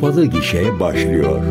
Kapalı Gişe başlıyor.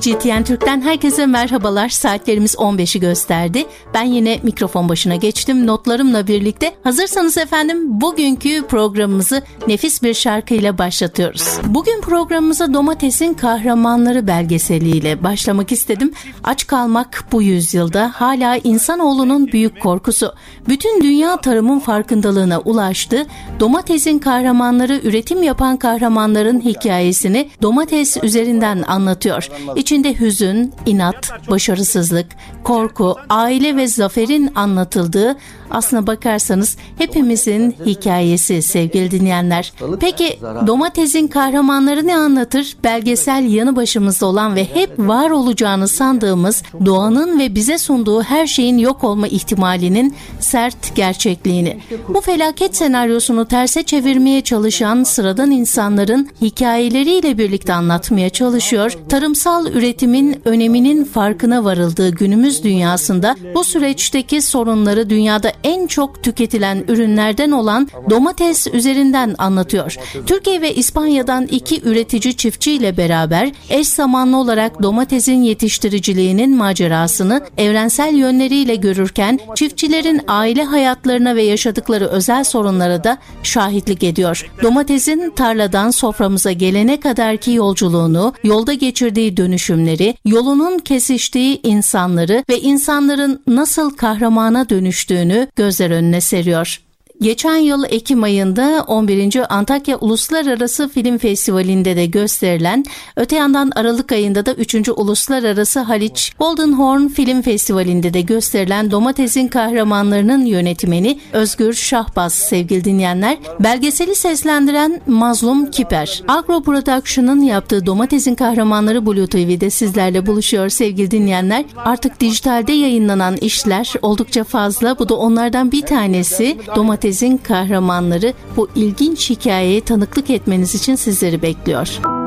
CGTN Türk'ten herkese merhabalar. Saatlerimiz 15'i gösterdi. Ben yine mikrofon başına geçtim notlarımla birlikte. Hazırsanız efendim bugünkü programımızı nefis bir şarkıyla başlatıyoruz. Bugün programımıza Domatesin Kahramanları belgeseliyle başlamak istedim. Aç kalmak bu yüzyılda hala insanoğlunun büyük korkusu. Bütün dünya tarımın farkındalığına ulaştı. Domatesin kahramanları üretim yapan kahramanların hikayesini domates üzerinden anlatıyor. İçinde hüzün, inat, başarısızlık, korku, aile ve zaferin anlatıldığı aslına bakarsanız hepimizin hikayesi sevgili dinleyenler. Peki domatesin kahramanları ne anlatır? Belgesel yanı başımızda olan ve hep var olacağını sandığımız doğanın ve bize sunduğu her şeyin yok olma ihtimalinin sert gerçekliğini. Bu felaket senaryosunu terse çevirmeye çalışan sıradan insanların hikayeleriyle birlikte anlatmaya çalışıyor. Tarımsal üretimin öneminin farkına varıldığı günümüz dünyasında bu süreçteki sorunları dünyada en çok tüketilen ürünlerden olan domates üzerinden anlatıyor. Türkiye ve İspanya'dan iki üretici çiftçi ile beraber eş zamanlı olarak domatesin yetiştiriciliğinin macerasını evrensel yönleriyle görürken çiftçilerin aile hayatlarına ve yaşadıkları özel sorunlara da şahitlik ediyor. Domatesin tarladan soframıza gelene kadarki yolculuğunu, yolda geçirdiği dönüşümleri, yolunun kesiştiği insanları ve insanların nasıl kahramana dönüştüğünü gözler önüne seriyor. Geçen yıl Ekim ayında 11. Antakya Uluslararası Film Festivali'nde de gösterilen, öte yandan Aralık ayında da 3. Uluslararası Haliç Golden Horn Film Festivali'nde de gösterilen Domates'in kahramanlarının yönetmeni Özgür Şahbaz sevgili dinleyenler. Belgeseli seslendiren Mazlum Kiper. Agro Production'ın yaptığı Domates'in kahramanları Blue TV'de sizlerle buluşuyor sevgili dinleyenler. Artık dijitalde yayınlanan işler oldukça fazla. Bu da onlardan bir tanesi. Domates Merkez'in kahramanları bu ilginç hikayeye tanıklık etmeniz için sizleri bekliyor.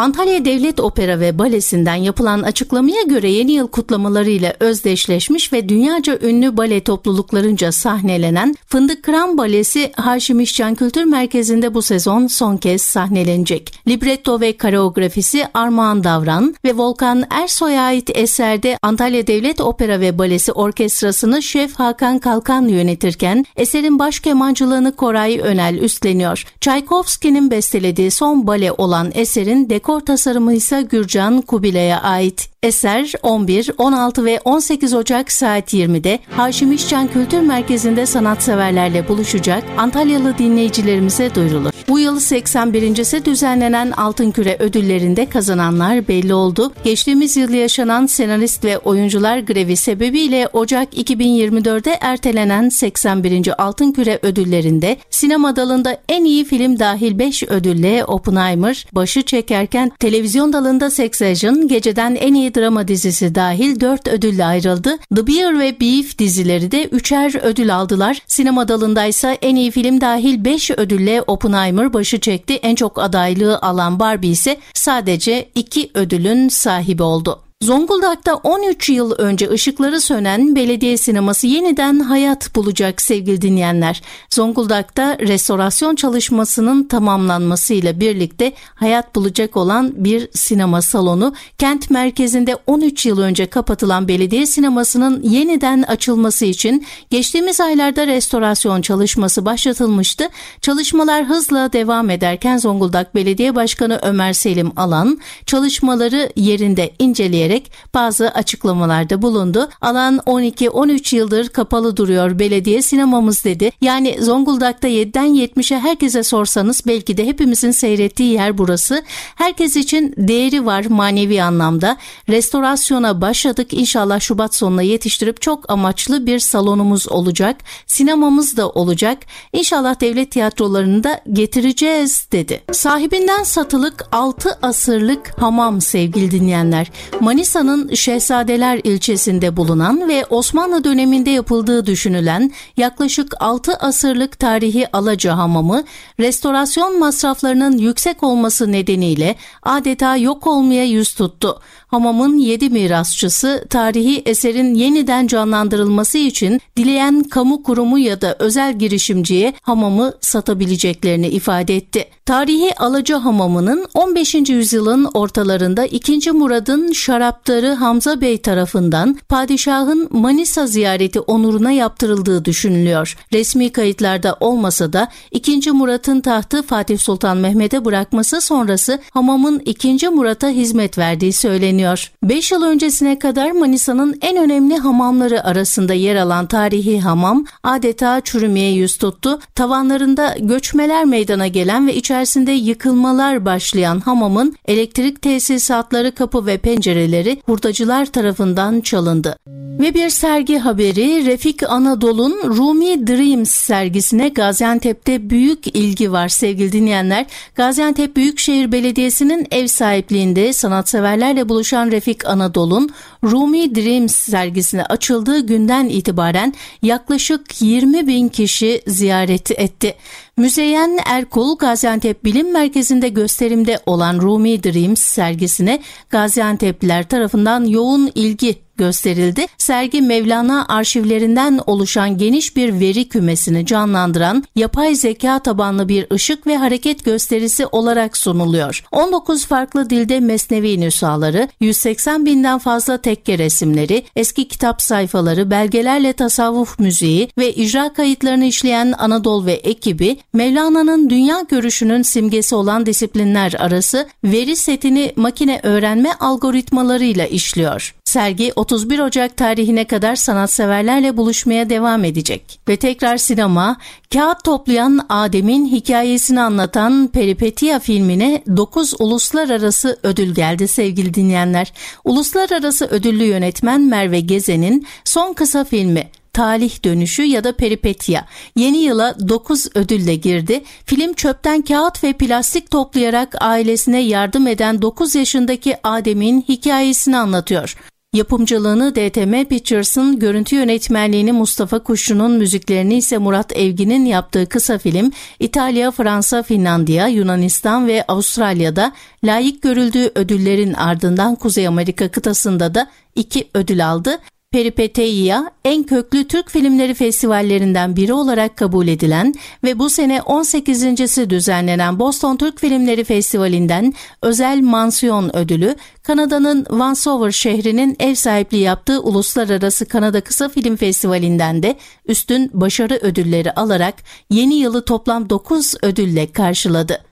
Antalya Devlet Opera ve Balesi'nden yapılan açıklamaya göre yeni yıl kutlamalarıyla özdeşleşmiş ve dünyaca ünlü bale topluluklarınca sahnelenen Fındık Kıran Balesi Haşim İşcan Kültür Merkezi'nde bu sezon son kez sahnelenecek. Libretto ve koreografisi Armağan Davran ve Volkan Ersoy'a ait eserde Antalya Devlet Opera ve Balesi Orkestrası'nı Şef Hakan Kalkan yönetirken eserin baş kemancılığını Koray Önel üstleniyor. Çaykovski'nin bestelediği son bale olan eserin dekor dekor tasarımı ise Gürcan Kubilay'a ait. Eser 11, 16 ve 18 Ocak saat 20'de Haşim İşcan Kültür Merkezi'nde sanatseverlerle buluşacak Antalyalı dinleyicilerimize duyurulur. Bu yıl 81.si düzenlenen Altın Küre ödüllerinde kazananlar belli oldu. Geçtiğimiz yıl yaşanan senarist ve oyuncular grevi sebebiyle Ocak 2024'de ertelenen 81. Altın Küre ödüllerinde sinema dalında en iyi film dahil 5 ödülle Oppenheimer başı çekerken televizyon dalında Succession geceden en iyi drama dizisi dahil 4 ödülle ayrıldı. The Bear ve Beef dizileri de 3'er ödül aldılar. Sinema dalındaysa en iyi film dahil 5 ödülle Oppenheimer başı çekti. En çok adaylığı alan Barbie ise sadece 2 ödülün sahibi oldu. Zonguldak'ta 13 yıl önce ışıkları sönen belediye sineması yeniden hayat bulacak sevgili dinleyenler. Zonguldak'ta restorasyon çalışmasının tamamlanmasıyla birlikte hayat bulacak olan bir sinema salonu kent merkezinde 13 yıl önce kapatılan belediye sinemasının yeniden açılması için geçtiğimiz aylarda restorasyon çalışması başlatılmıştı. Çalışmalar hızla devam ederken Zonguldak Belediye Başkanı Ömer Selim Alan çalışmaları yerinde inceleyerek ederek bazı açıklamalarda bulundu. Alan 12-13 yıldır kapalı duruyor belediye sinemamız dedi. Yani Zonguldak'ta 7'den 70'e herkese sorsanız belki de hepimizin seyrettiği yer burası. Herkes için değeri var manevi anlamda. Restorasyona başladık. İnşallah Şubat sonuna yetiştirip çok amaçlı bir salonumuz olacak. Sinemamız da olacak. İnşallah devlet tiyatrolarını da getireceğiz dedi. Sahibinden satılık 6 asırlık hamam sevgili dinleyenler. Mani Manisa'nın Şehzadeler ilçesinde bulunan ve Osmanlı döneminde yapıldığı düşünülen yaklaşık 6 asırlık tarihi Alaca Hamamı, restorasyon masraflarının yüksek olması nedeniyle adeta yok olmaya yüz tuttu. Hamam'ın yedi mirasçısı tarihi eserin yeniden canlandırılması için dileyen kamu kurumu ya da özel girişimciye hamamı satabileceklerini ifade etti. Tarihi Alaca Hamamı'nın 15. yüzyılın ortalarında 2. Murad'ın şaraptarı Hamza Bey tarafından padişahın Manisa ziyareti onuruna yaptırıldığı düşünülüyor. Resmi kayıtlarda olmasa da 2. Murat'ın tahtı Fatih Sultan Mehmet'e bırakması sonrası hamamın 2. Murat'a hizmet verdiği söyleniyor. 5 yıl öncesine kadar Manisa'nın en önemli hamamları arasında yer alan tarihi hamam adeta çürümeye yüz tuttu. Tavanlarında göçmeler meydana gelen ve içerisinde yıkılmalar başlayan hamamın elektrik tesisatları, kapı ve pencereleri hurdacılar tarafından çalındı. Ve bir sergi haberi Refik Anadolu'nun Rumi Dreams sergisine Gaziantep'te büyük ilgi var sevgili dinleyenler. Gaziantep Büyükşehir Belediyesi'nin ev sahipliğinde sanatseverlerle buluşan Refik Anadolu'nun Rumi Dreams sergisine açıldığı günden itibaren yaklaşık 20 bin kişi ziyaret etti. Müzeyyen Erkul Gaziantep Bilim Merkezi'nde gösterimde olan Rumi Dreams sergisine Gaziantep'liler tarafından yoğun ilgi gösterildi. Sergi Mevlana arşivlerinden oluşan geniş bir veri kümesini canlandıran yapay zeka tabanlı bir ışık ve hareket gösterisi olarak sunuluyor. 19 farklı dilde mesnevi nüshaları, 180 binden fazla tekke resimleri, eski kitap sayfaları, belgelerle tasavvuf müziği ve icra kayıtlarını işleyen Anadolu ve ekibi Mevlana'nın dünya görüşünün simgesi olan disiplinler arası veri setini makine öğrenme algoritmalarıyla işliyor. Sergi 31 Ocak tarihine kadar sanatseverlerle buluşmaya devam edecek. Ve tekrar sinema, kağıt toplayan Adem'in hikayesini anlatan Peripetia filmine 9 uluslararası ödül geldi sevgili dinleyenler. Uluslararası ödüllü yönetmen Merve Gezen'in son kısa filmi Talih Dönüşü ya da Peripetia. Yeni yıla 9 ödülle girdi. Film çöpten kağıt ve plastik toplayarak ailesine yardım eden 9 yaşındaki Adem'in hikayesini anlatıyor. Yapımcılığını DTM Pictures'ın görüntü yönetmenliğini Mustafa Kuşçu'nun müziklerini ise Murat Evgin'in yaptığı kısa film İtalya, Fransa, Finlandiya, Yunanistan ve Avustralya'da layık görüldüğü ödüllerin ardından Kuzey Amerika kıtasında da iki ödül aldı. Peripeteia en köklü Türk filmleri festivallerinden biri olarak kabul edilen ve bu sene 18.si düzenlenen Boston Türk Filmleri Festivali'nden özel mansiyon ödülü Kanada'nın Vancouver şehrinin ev sahipliği yaptığı Uluslararası Kanada Kısa Film Festivali'nden de üstün başarı ödülleri alarak yeni yılı toplam 9 ödülle karşıladı.